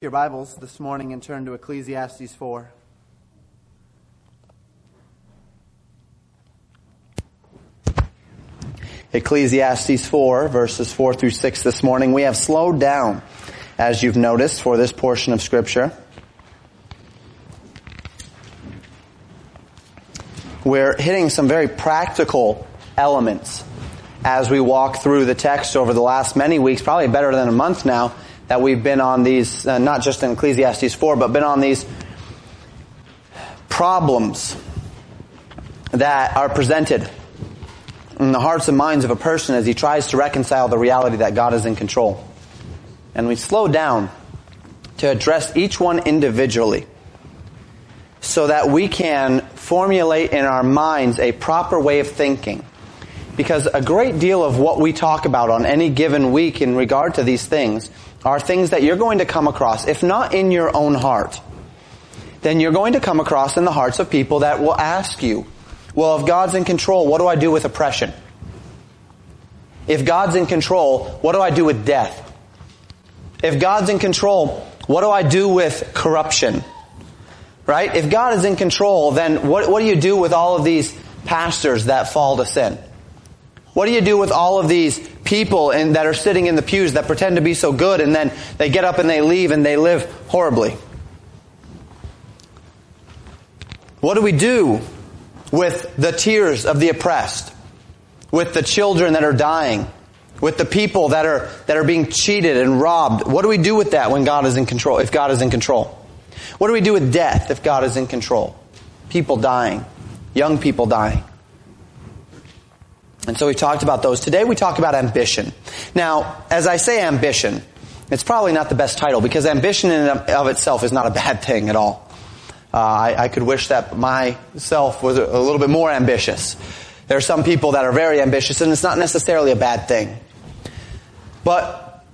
Your Bibles this morning and turn to Ecclesiastes 4. Ecclesiastes 4, verses 4 through 6 this morning. We have slowed down, as you've noticed, for this portion of Scripture. We're hitting some very practical elements as we walk through the text over the last many weeks, probably better than a month now, that we've been on these, uh, not just in Ecclesiastes 4, but been on these problems that are presented in the hearts and minds of a person as he tries to reconcile the reality that God is in control. And we slow down to address each one individually so that we can formulate in our minds a proper way of thinking. Because a great deal of what we talk about on any given week in regard to these things are things that you're going to come across, if not in your own heart, then you're going to come across in the hearts of people that will ask you, well, if God's in control, what do I do with oppression? If God's in control, what do I do with death? If God's in control, what do I do with corruption? Right? If God is in control, then what, what do you do with all of these pastors that fall to sin? What do you do with all of these people in, that are sitting in the pews that pretend to be so good and then they get up and they leave and they live horribly? What do we do with the tears of the oppressed? With the children that are dying? With the people that are, that are being cheated and robbed? What do we do with that when God is in control, if God is in control? What do we do with death if God is in control? People dying. Young people dying. And so we talked about those. Today we talk about ambition. Now, as I say ambition, it's probably not the best title because ambition in and of itself is not a bad thing at all. Uh, I, I, could wish that myself was a, a little bit more ambitious. There are some people that are very ambitious and it's not necessarily a bad thing. But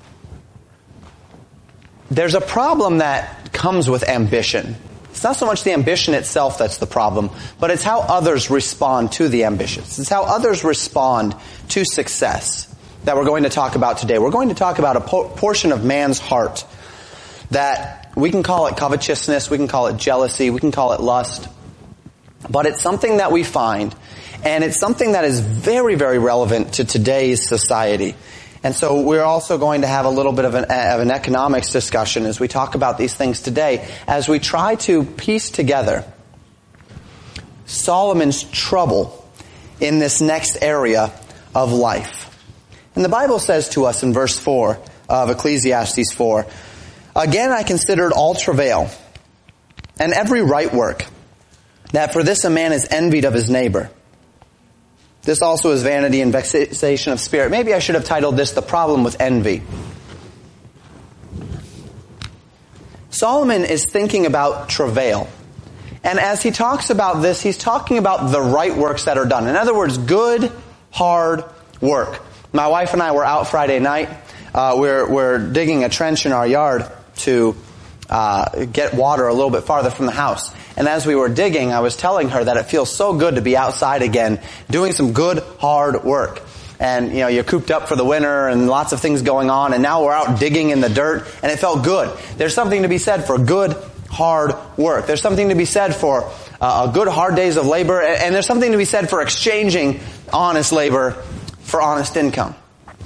there's a problem that comes with ambition. Not so much the ambition itself that's the problem, but it's how others respond to the ambitions. It's how others respond to success that we're going to talk about today. We're going to talk about a po- portion of man's heart that we can call it covetousness, we can call it jealousy, we can call it lust, but it's something that we find and it's something that is very, very relevant to today's society. And so we're also going to have a little bit of an, of an economics discussion as we talk about these things today, as we try to piece together Solomon's trouble in this next area of life. And the Bible says to us in verse 4 of Ecclesiastes 4, Again I considered all travail and every right work, that for this a man is envied of his neighbor. This also is vanity and vexation of spirit. Maybe I should have titled this The Problem with Envy. Solomon is thinking about travail. And as he talks about this, he's talking about the right works that are done. In other words, good, hard work. My wife and I were out Friday night. Uh, we're, we're digging a trench in our yard to uh, get water a little bit farther from the house. And as we were digging, I was telling her that it feels so good to be outside again, doing some good, hard work. And, you know, you're cooped up for the winter and lots of things going on, and now we're out digging in the dirt, and it felt good. There's something to be said for good, hard work. There's something to be said for uh, good, hard days of labor, and there's something to be said for exchanging honest labor for honest income.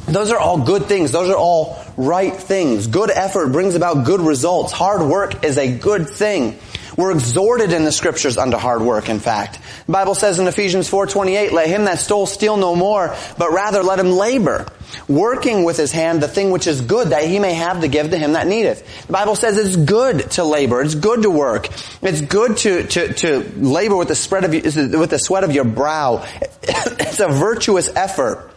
Those are all good things. Those are all right things. Good effort brings about good results. Hard work is a good thing. We're exhorted in the scriptures unto hard work, in fact. The Bible says in Ephesians 4.28, let him that stole steal no more, but rather let him labor, working with his hand the thing which is good, that he may have to give to him that needeth. The Bible says it's good to labor. It's good to work. It's good to, to, to labor with the spread of, with the sweat of your brow. It's a virtuous effort.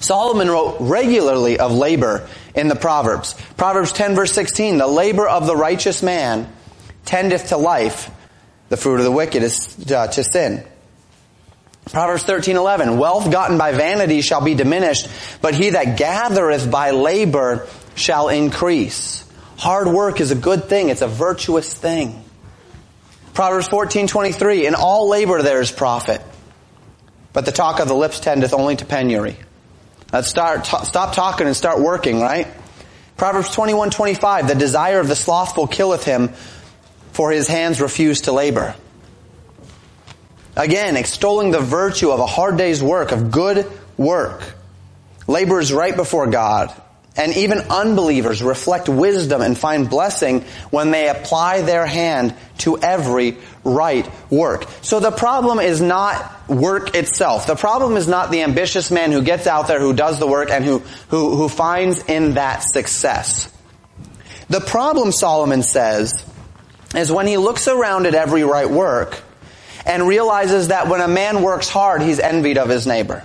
Solomon wrote regularly of labor in the Proverbs. Proverbs 10 verse 16, the labor of the righteous man tendeth to life, the fruit of the wicked is uh, to sin. Proverbs 13:11 Wealth gotten by vanity shall be diminished, but he that gathereth by labor shall increase. Hard work is a good thing, it's a virtuous thing. Proverbs 14:23 In all labor there is profit, but the talk of the lips tendeth only to penury. Let's start t- stop talking and start working, right? Proverbs 21, 25, the desire of the slothful killeth him, for his hands refuse to labor. Again, extolling the virtue of a hard day's work, of good work. Labor is right before God. And even unbelievers reflect wisdom and find blessing when they apply their hand to every right work. So the problem is not work itself. The problem is not the ambitious man who gets out there, who does the work, and who, who, who finds in that success. The problem, Solomon says, is when he looks around at every right work and realizes that when a man works hard, he's envied of his neighbor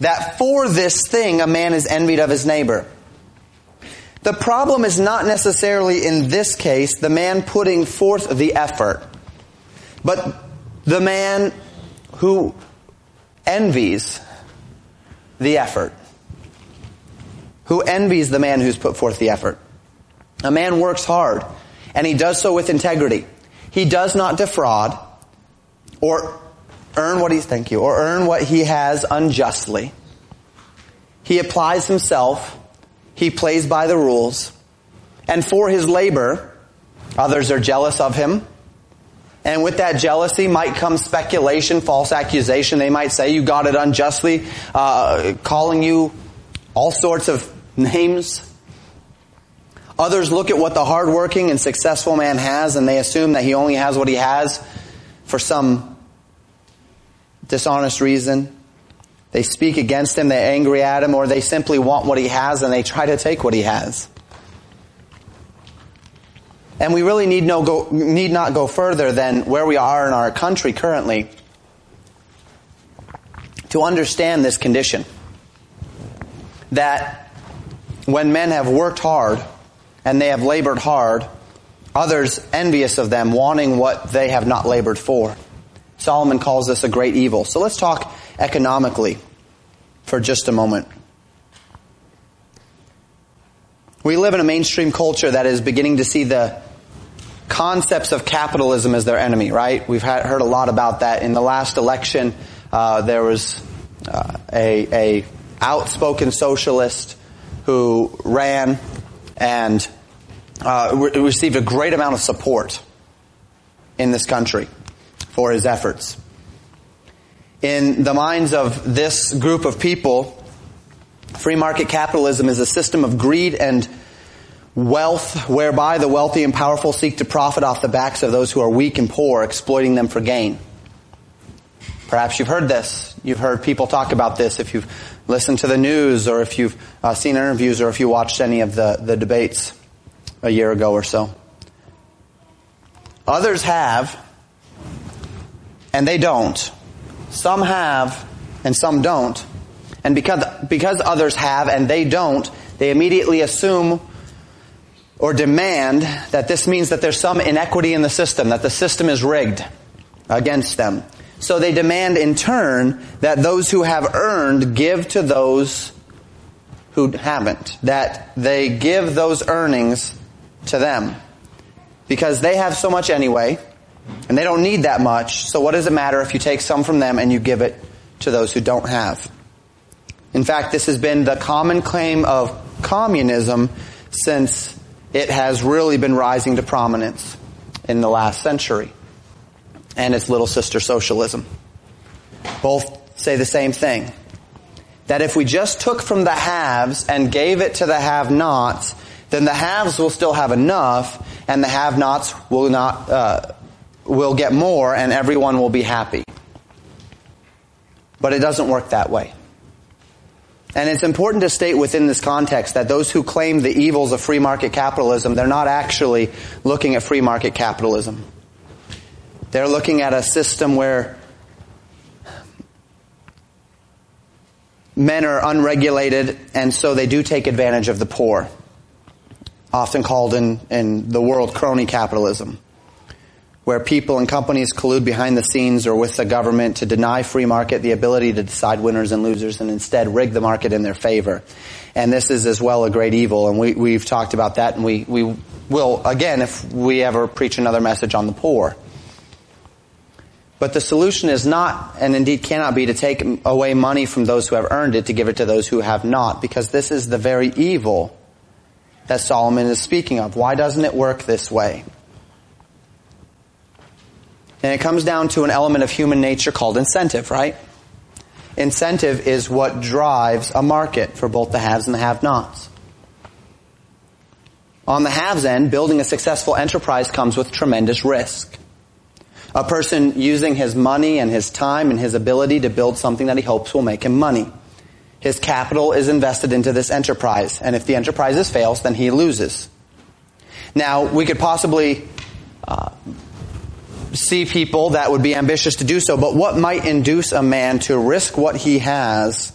that for this thing a man is envied of his neighbor. The problem is not necessarily in this case the man putting forth the effort, but the man who envies the effort. Who envies the man who's put forth the effort. A man works hard, and he does so with integrity. He does not defraud or earn what he thank you, or earn what he has unjustly. He applies himself. He plays by the rules. And for his labor, others are jealous of him. And with that jealousy might come speculation, false accusation. They might say you got it unjustly, uh, calling you all sorts of names. Others look at what the hardworking and successful man has and they assume that he only has what he has for some dishonest reason. They speak against him, they're angry at him, or they simply want what he has and they try to take what he has. And we really need, no go, need not go further than where we are in our country currently to understand this condition. That when men have worked hard and they have labored hard, others envious of them, wanting what they have not labored for. Solomon calls this a great evil. So let's talk economically for just a moment. We live in a mainstream culture that is beginning to see the concepts of capitalism as their enemy, right? We've heard a lot about that. In the last election, uh, there was uh, a, a outspoken socialist who ran and uh, re- received a great amount of support in this country for his efforts. In the minds of this group of people, free market capitalism is a system of greed and wealth whereby the wealthy and powerful seek to profit off the backs of those who are weak and poor, exploiting them for gain. Perhaps you've heard this. You've heard people talk about this if you've listened to the news or if you've uh, seen interviews or if you watched any of the, the debates a year ago or so. Others have and they don't. Some have and some don't. And because, because others have and they don't, they immediately assume or demand that this means that there's some inequity in the system, that the system is rigged against them. So they demand in turn that those who have earned give to those who haven't. That they give those earnings to them. Because they have so much anyway, and they don't need that much, so what does it matter if you take some from them and you give it to those who don't have? In fact, this has been the common claim of communism since it has really been rising to prominence in the last century. And its little sister socialism. Both say the same thing. That if we just took from the haves and gave it to the have-nots, then the haves will still have enough and the have-nots will not, uh, will get more and everyone will be happy. But it doesn't work that way. And it's important to state within this context that those who claim the evils of free market capitalism, they're not actually looking at free market capitalism. They're looking at a system where men are unregulated and so they do take advantage of the poor. Often called in, in the world crony capitalism where people and companies collude behind the scenes or with the government to deny free market the ability to decide winners and losers and instead rig the market in their favor. And this is as well a great evil, and we, we've talked about that, and we, we will again if we ever preach another message on the poor. But the solution is not, and indeed cannot be, to take away money from those who have earned it to give it to those who have not, because this is the very evil that Solomon is speaking of. Why doesn't it work this way? And it comes down to an element of human nature called incentive, right? Incentive is what drives a market for both the haves and the have-nots. On the haves end, building a successful enterprise comes with tremendous risk. A person using his money and his time and his ability to build something that he hopes will make him money. His capital is invested into this enterprise, and if the enterprise fails, then he loses. Now, we could possibly uh, see people that would be ambitious to do so, but what might induce a man to risk what he has,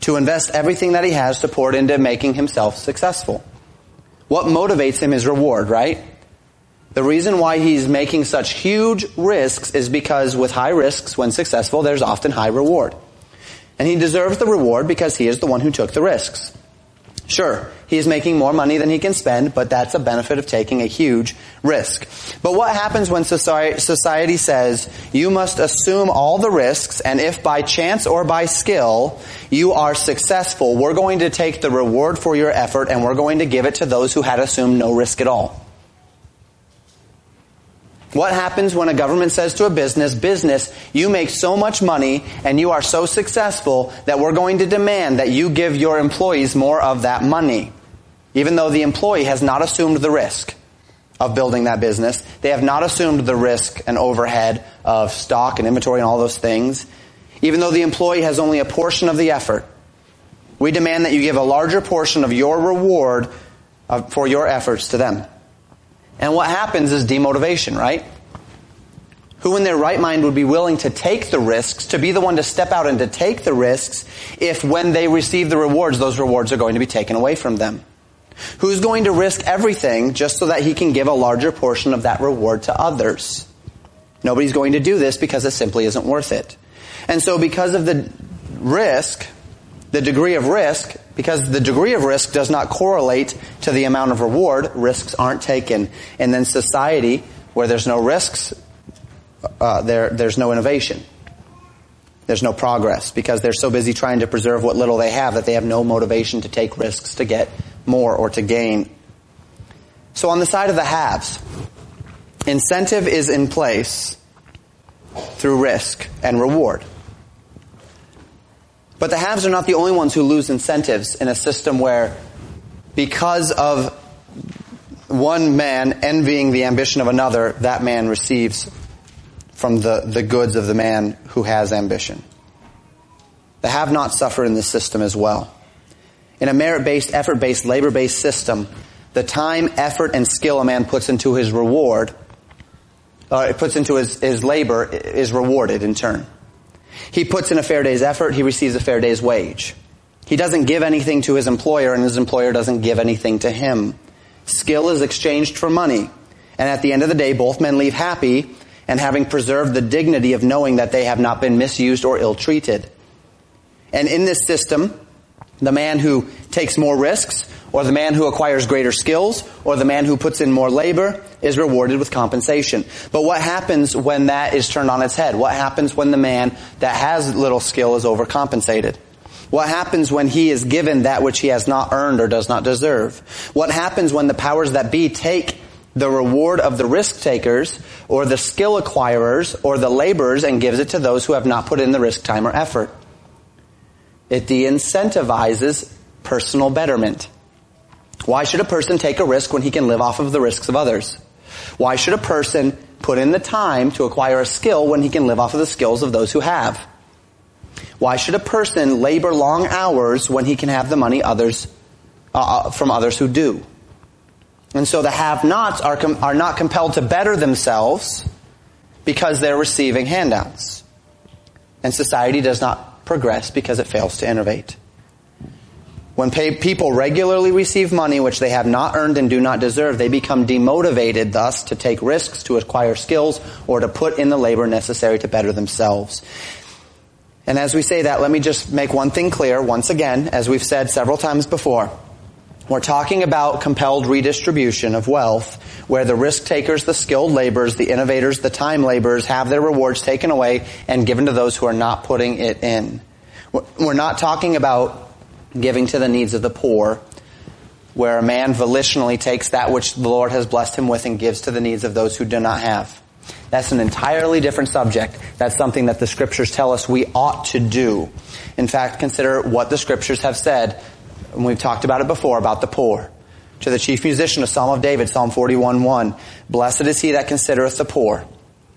to invest everything that he has to pour it into making himself successful? What motivates him is reward, right? The reason why he's making such huge risks is because with high risks, when successful, there's often high reward. And he deserves the reward because he is the one who took the risks. Sure, he is making more money than he can spend, but that's a benefit of taking a huge risk. But what happens when society says, you must assume all the risks, and if by chance or by skill you are successful, we're going to take the reward for your effort and we're going to give it to those who had assumed no risk at all. What happens when a government says to a business, business, you make so much money and you are so successful that we're going to demand that you give your employees more of that money. Even though the employee has not assumed the risk of building that business. They have not assumed the risk and overhead of stock and inventory and all those things. Even though the employee has only a portion of the effort. We demand that you give a larger portion of your reward uh, for your efforts to them. And what happens is demotivation, right? Who in their right mind would be willing to take the risks, to be the one to step out and to take the risks, if when they receive the rewards, those rewards are going to be taken away from them? Who's going to risk everything just so that he can give a larger portion of that reward to others? Nobody's going to do this because it simply isn't worth it. And so because of the risk, the degree of risk, because the degree of risk does not correlate to the amount of reward, risks aren't taken. And then society, where there's no risks, uh, there, there's no innovation. There's no progress because they're so busy trying to preserve what little they have that they have no motivation to take risks to get more or to gain. So on the side of the haves, incentive is in place through risk and reward. But the haves are not the only ones who lose incentives in a system where, because of one man envying the ambition of another, that man receives from the, the goods of the man who has ambition. The have not suffer in this system as well. In a merit-based, effort-based, labor-based system, the time, effort, and skill a man puts into his reward, uh, it puts into his, his labor, is rewarded in turn. He puts in a fair day's effort, he receives a fair day's wage. He doesn't give anything to his employer and his employer doesn't give anything to him. Skill is exchanged for money. And at the end of the day, both men leave happy and having preserved the dignity of knowing that they have not been misused or ill-treated. And in this system, the man who takes more risks, or the man who acquires greater skills, or the man who puts in more labor is rewarded with compensation. But what happens when that is turned on its head? What happens when the man that has little skill is overcompensated? What happens when he is given that which he has not earned or does not deserve? What happens when the powers that be take the reward of the risk takers or the skill acquirers or the laborers and gives it to those who have not put in the risk time or effort? It de-incentivizes personal betterment. Why should a person take a risk when he can live off of the risks of others? Why should a person put in the time to acquire a skill when he can live off of the skills of those who have? Why should a person labor long hours when he can have the money others uh, uh from others who do? And so the have-nots are, com- are not compelled to better themselves because they're receiving handouts. And society does not progress because it fails to innovate. When pay, people regularly receive money which they have not earned and do not deserve, they become demotivated thus to take risks, to acquire skills, or to put in the labor necessary to better themselves. And as we say that, let me just make one thing clear once again, as we've said several times before. We're talking about compelled redistribution of wealth where the risk takers, the skilled laborers, the innovators, the time laborers have their rewards taken away and given to those who are not putting it in. We're not talking about giving to the needs of the poor where a man volitionally takes that which the Lord has blessed him with and gives to the needs of those who do not have. That's an entirely different subject. That's something that the scriptures tell us we ought to do. In fact, consider what the scriptures have said, and we've talked about it before, about the poor. To the chief musician, a psalm of David, Psalm 41:1, Blessed is he that considereth the poor.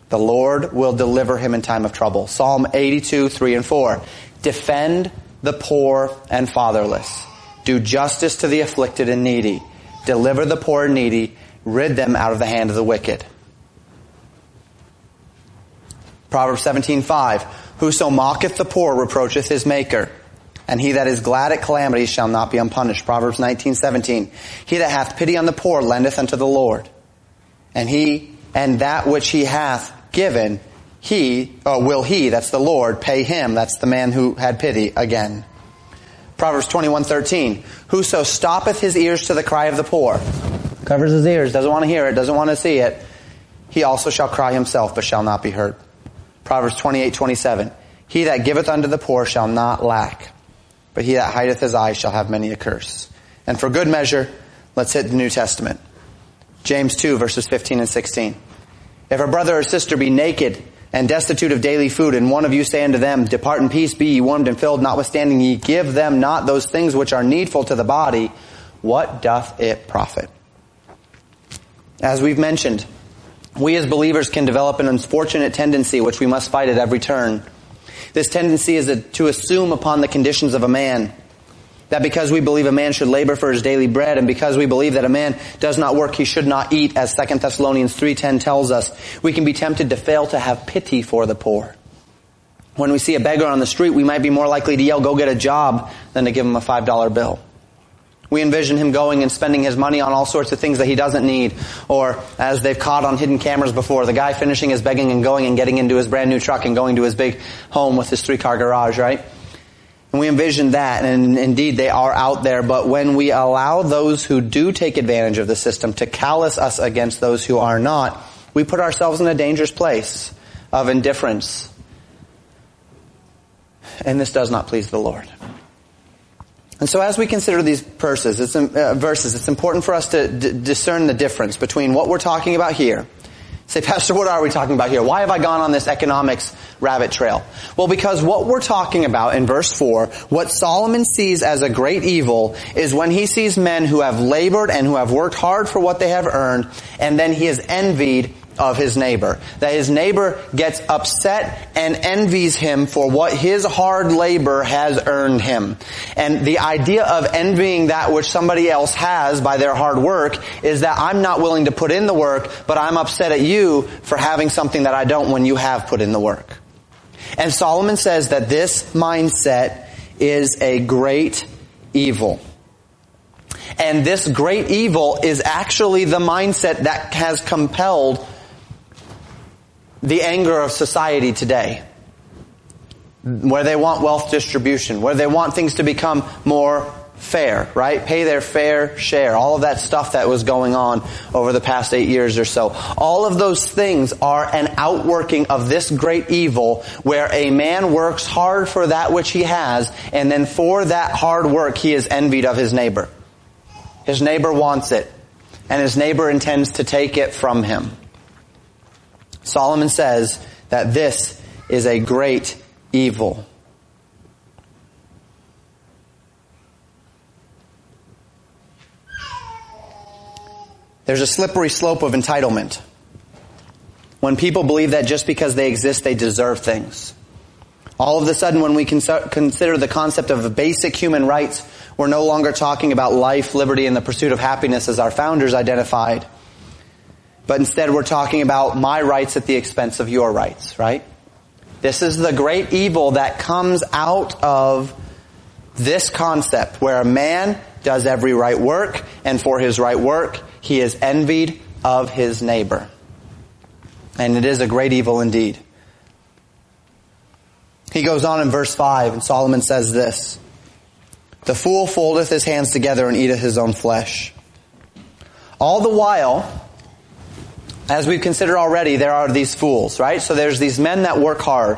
The Lord will deliver him in time of trouble. Psalm 82, 3 and 4. Defend the poor and fatherless. Do justice to the afflicted and needy. Deliver the poor and needy. Rid them out of the hand of the wicked. Proverbs 17:5 Whoso mocketh the poor reproacheth his maker, and he that is glad at calamity shall not be unpunished. Proverbs 19:17 He that hath pity on the poor lendeth unto the Lord, and he and that which he hath given he uh, will he that's the Lord pay him that's the man who had pity again. Proverbs 21:13 Whoso stoppeth his ears to the cry of the poor covers his ears doesn't want to hear it doesn't want to see it he also shall cry himself but shall not be heard. Proverbs 28, 27. He that giveth unto the poor shall not lack, but he that hideth his eyes shall have many a curse. And for good measure, let's hit the New Testament. James 2 verses 15 and 16. If a brother or sister be naked and destitute of daily food, and one of you say unto them, Depart in peace, be ye warmed and filled, notwithstanding ye give them not those things which are needful to the body, what doth it profit? As we've mentioned, we as believers can develop an unfortunate tendency which we must fight at every turn. This tendency is to assume upon the conditions of a man that because we believe a man should labor for his daily bread and because we believe that a man does not work he should not eat as 2 Thessalonians 3:10 tells us we can be tempted to fail to have pity for the poor. When we see a beggar on the street we might be more likely to yell go get a job than to give him a $5 bill. We envision him going and spending his money on all sorts of things that he doesn't need. Or, as they've caught on hidden cameras before, the guy finishing his begging and going and getting into his brand new truck and going to his big home with his three car garage, right? And we envision that, and indeed they are out there, but when we allow those who do take advantage of the system to callous us against those who are not, we put ourselves in a dangerous place of indifference. And this does not please the Lord. And so as we consider these verses, it's, uh, verses, it's important for us to d- discern the difference between what we're talking about here. Say, Pastor, what are we talking about here? Why have I gone on this economics rabbit trail? Well, because what we're talking about in verse 4, what Solomon sees as a great evil is when he sees men who have labored and who have worked hard for what they have earned, and then he is envied of his neighbor. That his neighbor gets upset and envies him for what his hard labor has earned him. And the idea of envying that which somebody else has by their hard work is that I'm not willing to put in the work, but I'm upset at you for having something that I don't when you have put in the work. And Solomon says that this mindset is a great evil. And this great evil is actually the mindset that has compelled the anger of society today. Where they want wealth distribution, where they want things to become more fair, right? Pay their fair share. All of that stuff that was going on over the past eight years or so. All of those things are an outworking of this great evil where a man works hard for that which he has and then for that hard work he is envied of his neighbor. His neighbor wants it and his neighbor intends to take it from him. Solomon says that this is a great evil. There's a slippery slope of entitlement. When people believe that just because they exist, they deserve things. All of a sudden, when we consider the concept of basic human rights, we're no longer talking about life, liberty, and the pursuit of happiness as our founders identified. But instead we're talking about my rights at the expense of your rights, right? This is the great evil that comes out of this concept where a man does every right work and for his right work he is envied of his neighbor. And it is a great evil indeed. He goes on in verse 5 and Solomon says this, The fool foldeth his hands together and eateth his own flesh. All the while, as we've considered already, there are these fools, right? So there's these men that work hard.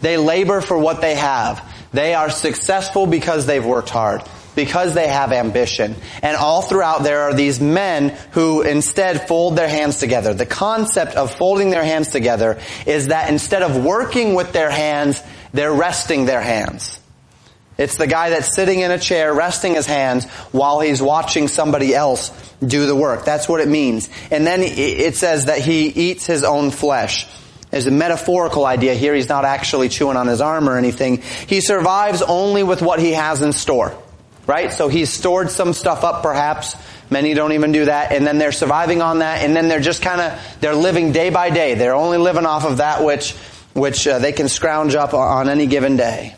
They labor for what they have. They are successful because they've worked hard, because they have ambition. And all throughout there are these men who instead fold their hands together. The concept of folding their hands together is that instead of working with their hands, they're resting their hands. It's the guy that's sitting in a chair resting his hands while he's watching somebody else do the work. That's what it means. And then it says that he eats his own flesh. There's a metaphorical idea here. He's not actually chewing on his arm or anything. He survives only with what he has in store. Right? So he's stored some stuff up perhaps. Many don't even do that. And then they're surviving on that. And then they're just kind of, they're living day by day. They're only living off of that which, which uh, they can scrounge up on any given day.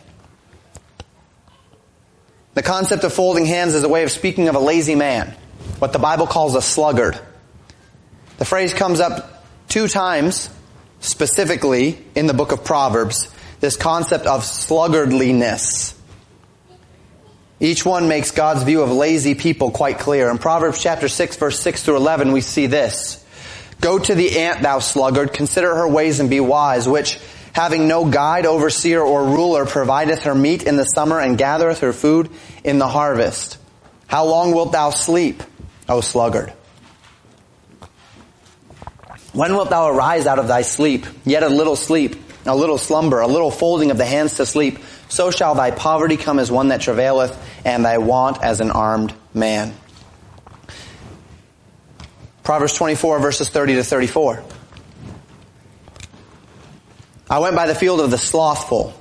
The concept of folding hands is a way of speaking of a lazy man, what the Bible calls a sluggard. The phrase comes up two times specifically in the book of Proverbs, this concept of sluggardliness. Each one makes God's view of lazy people quite clear. In Proverbs chapter 6 verse 6 through 11 we see this. Go to the ant, thou sluggard, consider her ways and be wise, which having no guide, overseer, or ruler, provideth her meat in the summer and gathereth her food in the harvest. How long wilt thou sleep, O sluggard? When wilt thou arise out of thy sleep? Yet a little sleep, a little slumber, a little folding of the hands to sleep. So shall thy poverty come as one that travaileth, and thy want as an armed man. Proverbs 24 verses 30 to 34. I went by the field of the slothful,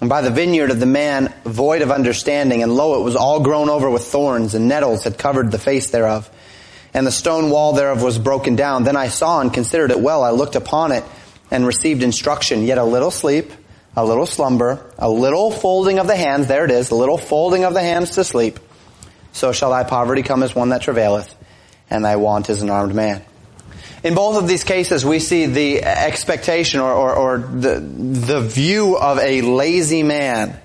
and by the vineyard of the man void of understanding, and lo, it was all grown over with thorns, and nettles had covered the face thereof. And the stone wall thereof was broken down. Then I saw and considered it well. I looked upon it and received instruction. Yet a little sleep, a little slumber, a little folding of the hands, there it is, a little folding of the hands to sleep. So shall thy poverty come as one that travaileth, and thy want as an armed man. In both of these cases, we see the expectation or, or, or, the, the view of a lazy man.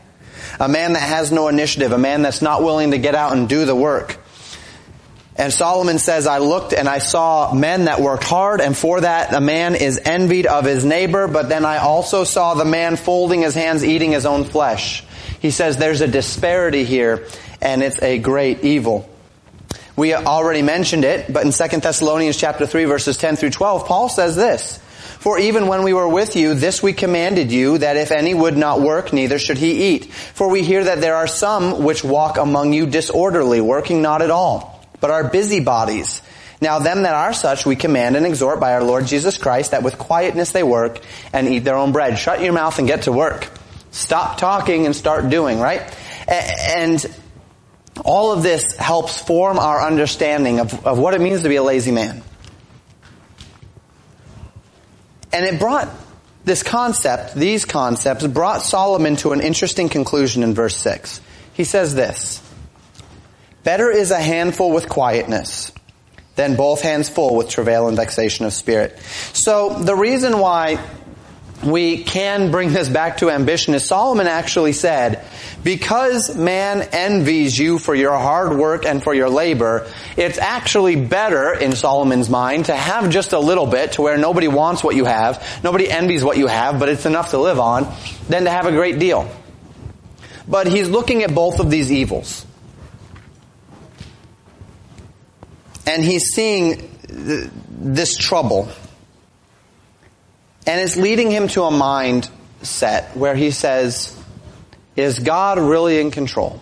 A man that has no initiative, a man that's not willing to get out and do the work. And Solomon says, I looked and I saw men that worked hard and for that a man is envied of his neighbor, but then I also saw the man folding his hands eating his own flesh. He says there's a disparity here and it's a great evil. We already mentioned it, but in 2 Thessalonians chapter 3 verses 10 through 12, Paul says this, For even when we were with you, this we commanded you, that if any would not work, neither should he eat. For we hear that there are some which walk among you disorderly, working not at all, but are busybodies. Now them that are such we command and exhort by our Lord Jesus Christ that with quietness they work and eat their own bread. Shut your mouth and get to work. Stop talking and start doing, right? And all of this helps form our understanding of, of what it means to be a lazy man. And it brought this concept, these concepts, brought Solomon to an interesting conclusion in verse 6. He says this, Better is a handful with quietness than both hands full with travail and vexation of spirit. So the reason why we can bring this back to ambition is Solomon actually said, because man envies you for your hard work and for your labor, it's actually better in Solomon's mind to have just a little bit to where nobody wants what you have, nobody envies what you have, but it's enough to live on, than to have a great deal. But he's looking at both of these evils. And he's seeing this trouble and it's leading him to a mindset where he says, is God really in control?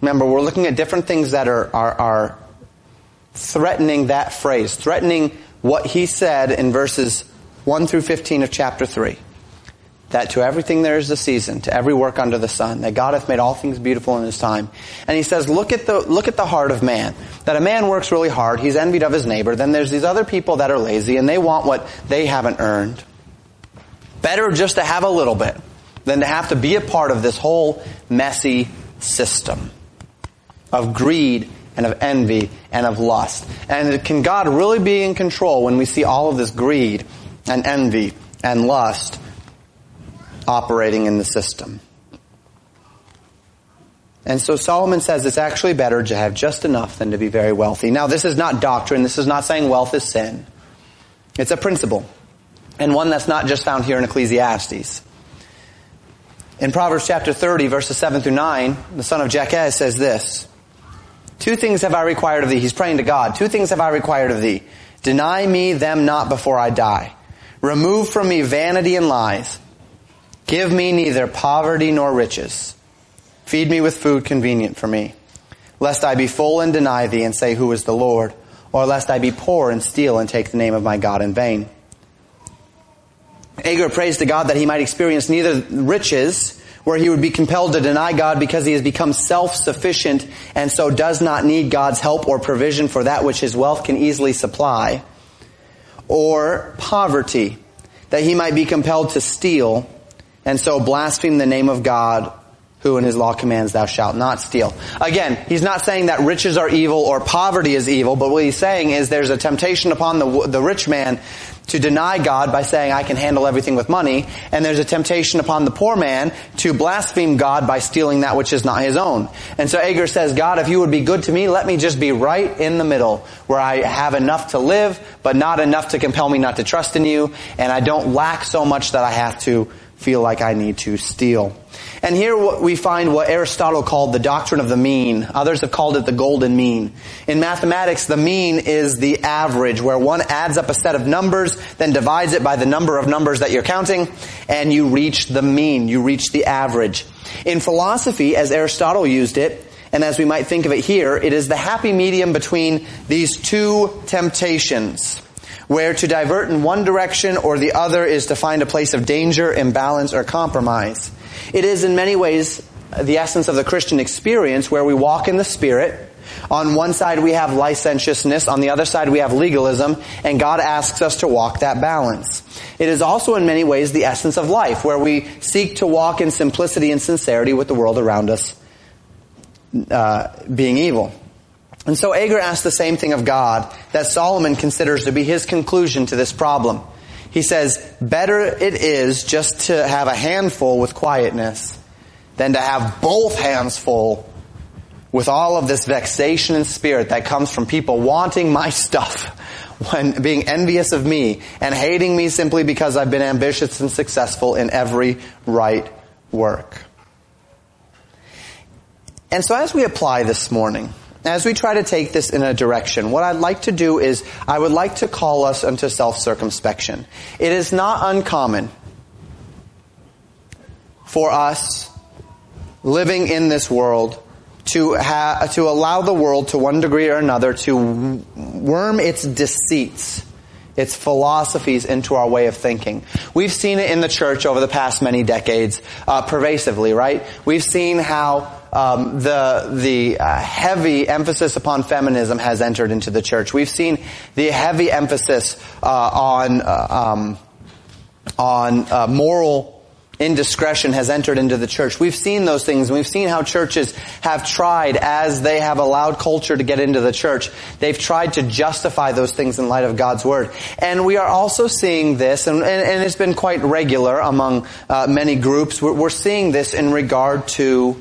Remember, we're looking at different things that are, are, are threatening that phrase, threatening what he said in verses 1 through 15 of chapter 3 that to everything there is a season, to every work under the sun, that God hath made all things beautiful in his time. And he says, look at the, look at the heart of man. That a man works really hard, he's envied of his neighbor, then there's these other people that are lazy and they want what they haven't earned. Better just to have a little bit than to have to be a part of this whole messy system of greed and of envy and of lust. And can God really be in control when we see all of this greed and envy and lust operating in the system. And so Solomon says it's actually better to have just enough than to be very wealthy. Now this is not doctrine. This is not saying wealth is sin. It's a principle. And one that's not just found here in Ecclesiastes. In Proverbs chapter 30 verses 7 through 9, the son of Jakeh says this. Two things have I required of thee. He's praying to God. Two things have I required of thee. Deny me them not before I die. Remove from me vanity and lies. Give me neither poverty nor riches. Feed me with food convenient for me. Lest I be full and deny thee and say, Who is the Lord? Or lest I be poor and steal and take the name of my God in vain. Agur prays to God that he might experience neither riches where he would be compelled to deny God because he has become self-sufficient and so does not need God's help or provision for that which his wealth can easily supply. Or poverty, that he might be compelled to steal and so blaspheme the name of God who in his law commands thou shalt not steal. Again, he's not saying that riches are evil or poverty is evil, but what he's saying is there's a temptation upon the, the rich man to deny God by saying, I can handle everything with money. And there's a temptation upon the poor man to blaspheme God by stealing that which is not his own. And so Agur says, God, if you would be good to me, let me just be right in the middle where I have enough to live, but not enough to compel me not to trust in you. And I don't lack so much that I have to feel like I need to steal. And here we find what Aristotle called the doctrine of the mean. Others have called it the golden mean. In mathematics, the mean is the average, where one adds up a set of numbers, then divides it by the number of numbers that you're counting, and you reach the mean. You reach the average. In philosophy, as Aristotle used it, and as we might think of it here, it is the happy medium between these two temptations where to divert in one direction or the other is to find a place of danger, imbalance, or compromise. It is in many ways the essence of the Christian experience where we walk in the Spirit. On one side we have licentiousness, on the other side we have legalism, and God asks us to walk that balance. It is also in many ways the essence of life, where we seek to walk in simplicity and sincerity with the world around us uh, being evil. And so Agur asks the same thing of God that Solomon considers to be his conclusion to this problem. He says, better it is just to have a handful with quietness than to have both hands full with all of this vexation and spirit that comes from people wanting my stuff when being envious of me and hating me simply because I've been ambitious and successful in every right work. And so as we apply this morning, as we try to take this in a direction, what I'd like to do is I would like to call us unto self-circumspection. It is not uncommon for us living in this world to ha- to allow the world to one degree or another to worm its deceits, its philosophies into our way of thinking. We've seen it in the church over the past many decades, uh, pervasively, right? We've seen how um, the the uh, heavy emphasis upon feminism has entered into the church. We've seen the heavy emphasis uh, on uh, um, on uh, moral indiscretion has entered into the church. We've seen those things. We've seen how churches have tried, as they have allowed culture to get into the church, they've tried to justify those things in light of God's Word. And we are also seeing this, and, and, and it's been quite regular among uh, many groups, we're, we're seeing this in regard to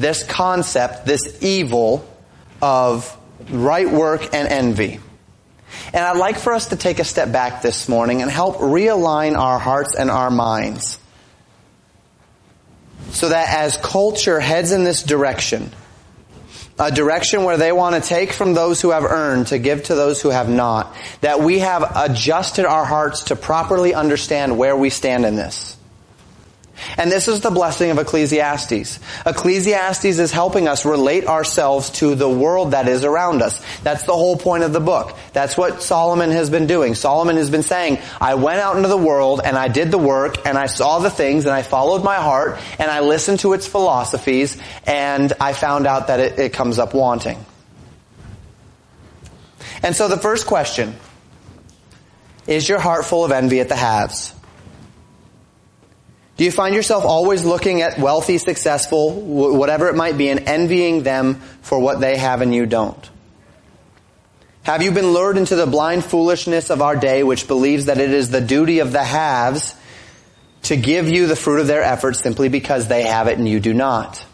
this concept, this evil of right work and envy. And I'd like for us to take a step back this morning and help realign our hearts and our minds so that as culture heads in this direction, a direction where they want to take from those who have earned to give to those who have not, that we have adjusted our hearts to properly understand where we stand in this. And this is the blessing of Ecclesiastes. Ecclesiastes is helping us relate ourselves to the world that is around us. That's the whole point of the book. That's what Solomon has been doing. Solomon has been saying, I went out into the world and I did the work and I saw the things and I followed my heart and I listened to its philosophies and I found out that it, it comes up wanting. And so the first question, is your heart full of envy at the haves? Do you find yourself always looking at wealthy, successful, whatever it might be, and envying them for what they have and you don't? Have you been lured into the blind foolishness of our day which believes that it is the duty of the haves to give you the fruit of their efforts simply because they have it and you do not?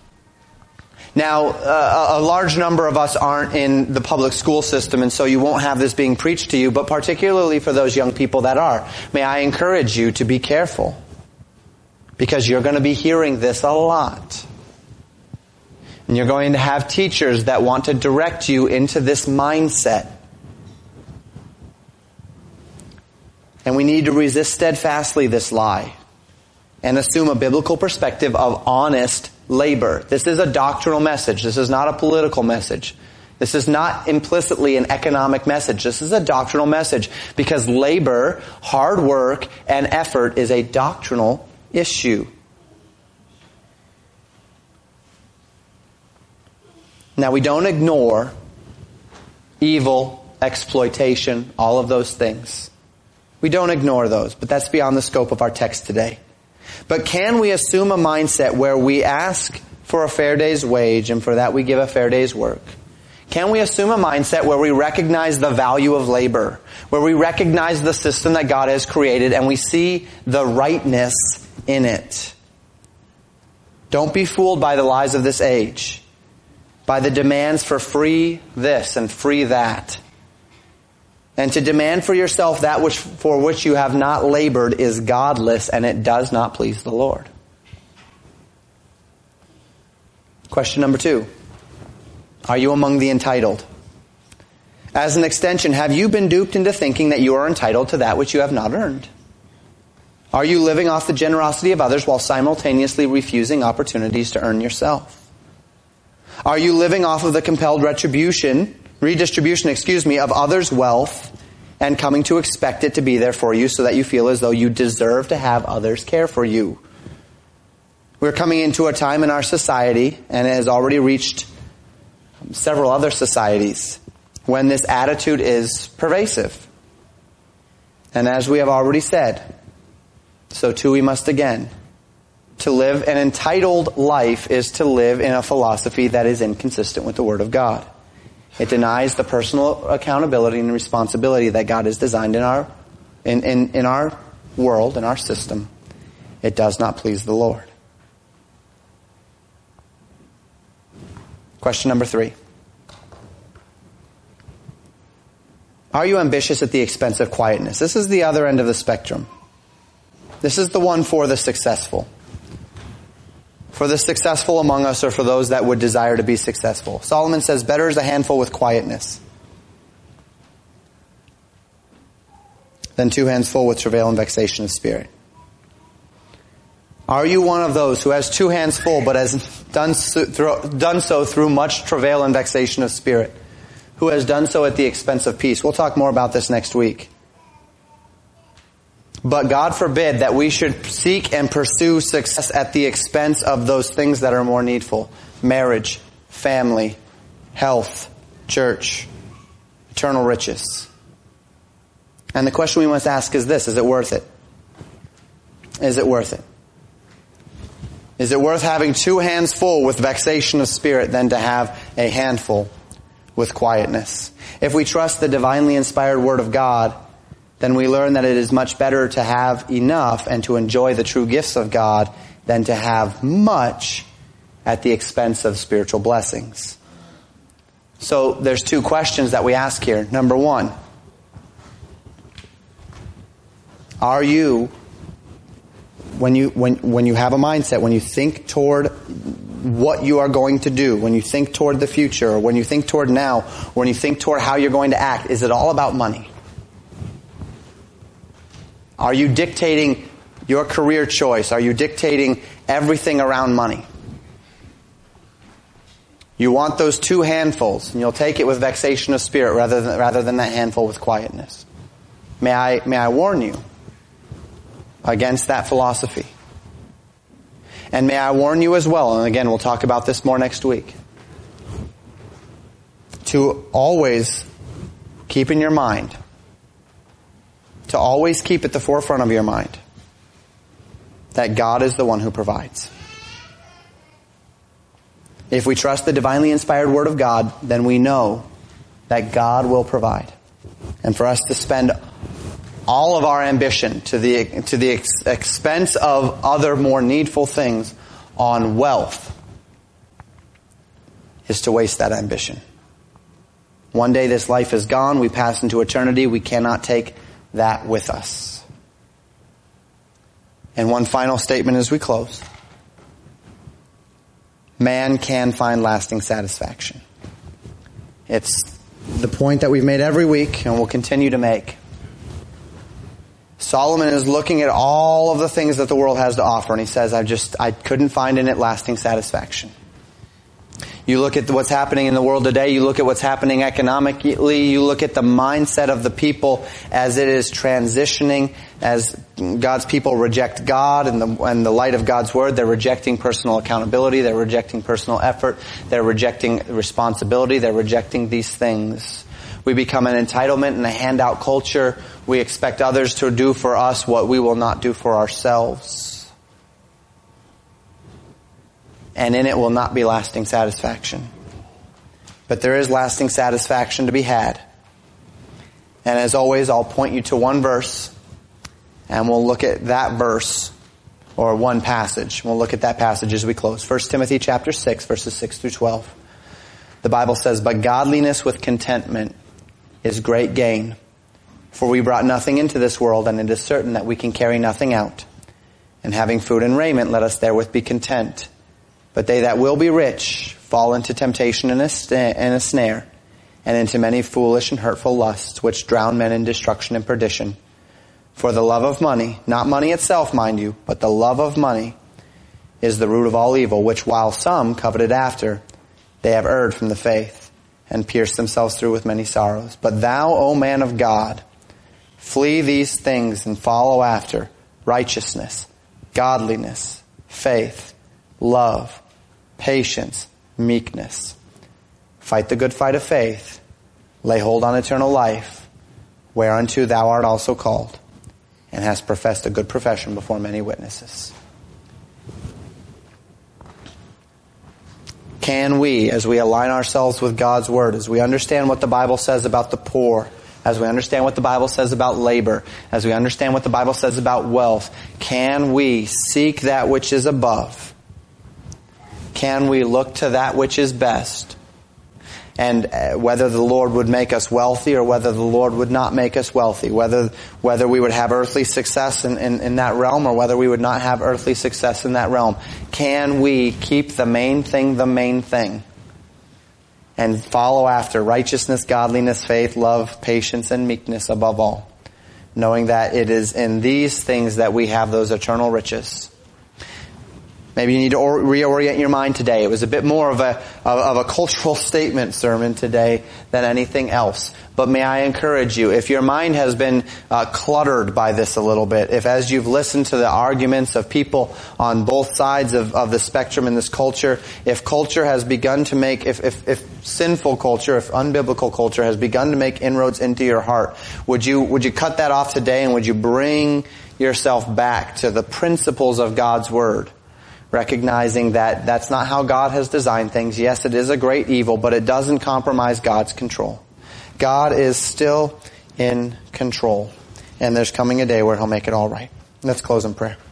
Now, uh, a large number of us aren't in the public school system, and so you won't have this being preached to you, but particularly for those young people that are, may I encourage you to be careful. Because you're going to be hearing this a lot. And you're going to have teachers that want to direct you into this mindset. And we need to resist steadfastly this lie and assume a biblical perspective of honest labor. This is a doctrinal message. This is not a political message. This is not implicitly an economic message. This is a doctrinal message because labor, hard work, and effort is a doctrinal issue. Now we don't ignore evil, exploitation, all of those things. We don't ignore those, but that's beyond the scope of our text today. But can we assume a mindset where we ask for a fair day's wage and for that we give a fair day's work? Can we assume a mindset where we recognize the value of labor, where we recognize the system that God has created and we see the rightness in it? Don't be fooled by the lies of this age, by the demands for free this and free that. And to demand for yourself that which, for which you have not labored is godless and it does not please the Lord. Question number two. Are you among the entitled? As an extension, have you been duped into thinking that you are entitled to that which you have not earned? Are you living off the generosity of others while simultaneously refusing opportunities to earn yourself? Are you living off of the compelled retribution redistribution, excuse me, of others' wealth and coming to expect it to be there for you so that you feel as though you deserve to have others care for you. We're coming into a time in our society, and it has already reached several other societies, when this attitude is pervasive. And as we have already said, so too we must again. To live an entitled life is to live in a philosophy that is inconsistent with the Word of God. It denies the personal accountability and responsibility that God has designed in our, in, in, in our world, in our system. It does not please the Lord. Question number three. Are you ambitious at the expense of quietness? This is the other end of the spectrum. This is the one for the successful for the successful among us or for those that would desire to be successful. Solomon says, better is a handful with quietness than two hands full with travail and vexation of spirit. Are you one of those who has two hands full but has done so, through, done so through much travail and vexation of spirit? Who has done so at the expense of peace? We'll talk more about this next week. But God forbid that we should seek and pursue success at the expense of those things that are more needful. Marriage, family, health, church, eternal riches. And the question we must ask is this, is it worth it? Is it worth it? Is it worth having two hands full with vexation of spirit than to have a handful with quietness? If we trust the divinely inspired word of God, then we learn that it is much better to have enough and to enjoy the true gifts of God than to have much at the expense of spiritual blessings. So there's two questions that we ask here. Number one, are you, when you, when, when you have a mindset, when you think toward what you are going to do, when you think toward the future, or when you think toward now, or when you think toward how you're going to act, is it all about money? Are you dictating your career choice? Are you dictating everything around money? You want those two handfuls, and you'll take it with vexation of spirit rather than, rather than that handful with quietness. May I, may I warn you against that philosophy. And may I warn you as well, and again, we'll talk about this more next week, to always keep in your mind to always keep at the forefront of your mind that God is the one who provides. If we trust the divinely inspired Word of God, then we know that God will provide. And for us to spend all of our ambition to the, to the ex- expense of other more needful things on wealth is to waste that ambition. One day this life is gone, we pass into eternity, we cannot take that with us. And one final statement as we close. Man can find lasting satisfaction. It's the point that we've made every week and will continue to make. Solomon is looking at all of the things that the world has to offer and he says, I just, I couldn't find in it lasting satisfaction. You look at what's happening in the world today, you look at what's happening economically, you look at the mindset of the people as it is transitioning, as God's people reject God and the, and the light of God's Word, they're rejecting personal accountability, they're rejecting personal effort, they're rejecting responsibility, they're rejecting these things. We become an entitlement and a handout culture. We expect others to do for us what we will not do for ourselves and in it will not be lasting satisfaction. But there is lasting satisfaction to be had. And as always, I'll point you to one verse, and we'll look at that verse, or one passage. We'll look at that passage as we close. 1 Timothy chapter 6, verses 6 through 12. The Bible says, But godliness with contentment is great gain. For we brought nothing into this world, and it is certain that we can carry nothing out. And having food and raiment, let us therewith be content. But they that will be rich fall into temptation and a, and a snare, and into many foolish and hurtful lusts, which drown men in destruction and perdition. For the love of money, not money itself, mind you, but the love of money is the root of all evil, which while some coveted after, they have erred from the faith, and pierced themselves through with many sorrows. But thou, O man of God, flee these things and follow after righteousness, godliness, faith, love, patience, meekness. Fight the good fight of faith. Lay hold on eternal life, whereunto thou art also called, and hast professed a good profession before many witnesses. Can we, as we align ourselves with God's Word, as we understand what the Bible says about the poor, as we understand what the Bible says about labor, as we understand what the Bible says about wealth, can we seek that which is above can we look to that which is best? And uh, whether the Lord would make us wealthy or whether the Lord would not make us wealthy, whether, whether we would have earthly success in, in, in that realm or whether we would not have earthly success in that realm. Can we keep the main thing the main thing? And follow after righteousness, godliness, faith, love, patience, and meekness above all. Knowing that it is in these things that we have those eternal riches. Maybe you need to reorient your mind today. It was a bit more of a, of, a cultural statement sermon today than anything else. But may I encourage you, if your mind has been uh, cluttered by this a little bit, if as you've listened to the arguments of people on both sides of, of the spectrum in this culture, if culture has begun to make, if, if, if sinful culture, if unbiblical culture has begun to make inroads into your heart, would you, would you cut that off today and would you bring yourself back to the principles of God's Word? Recognizing that that's not how God has designed things. Yes, it is a great evil, but it doesn't compromise God's control. God is still in control. And there's coming a day where He'll make it all right. Let's close in prayer.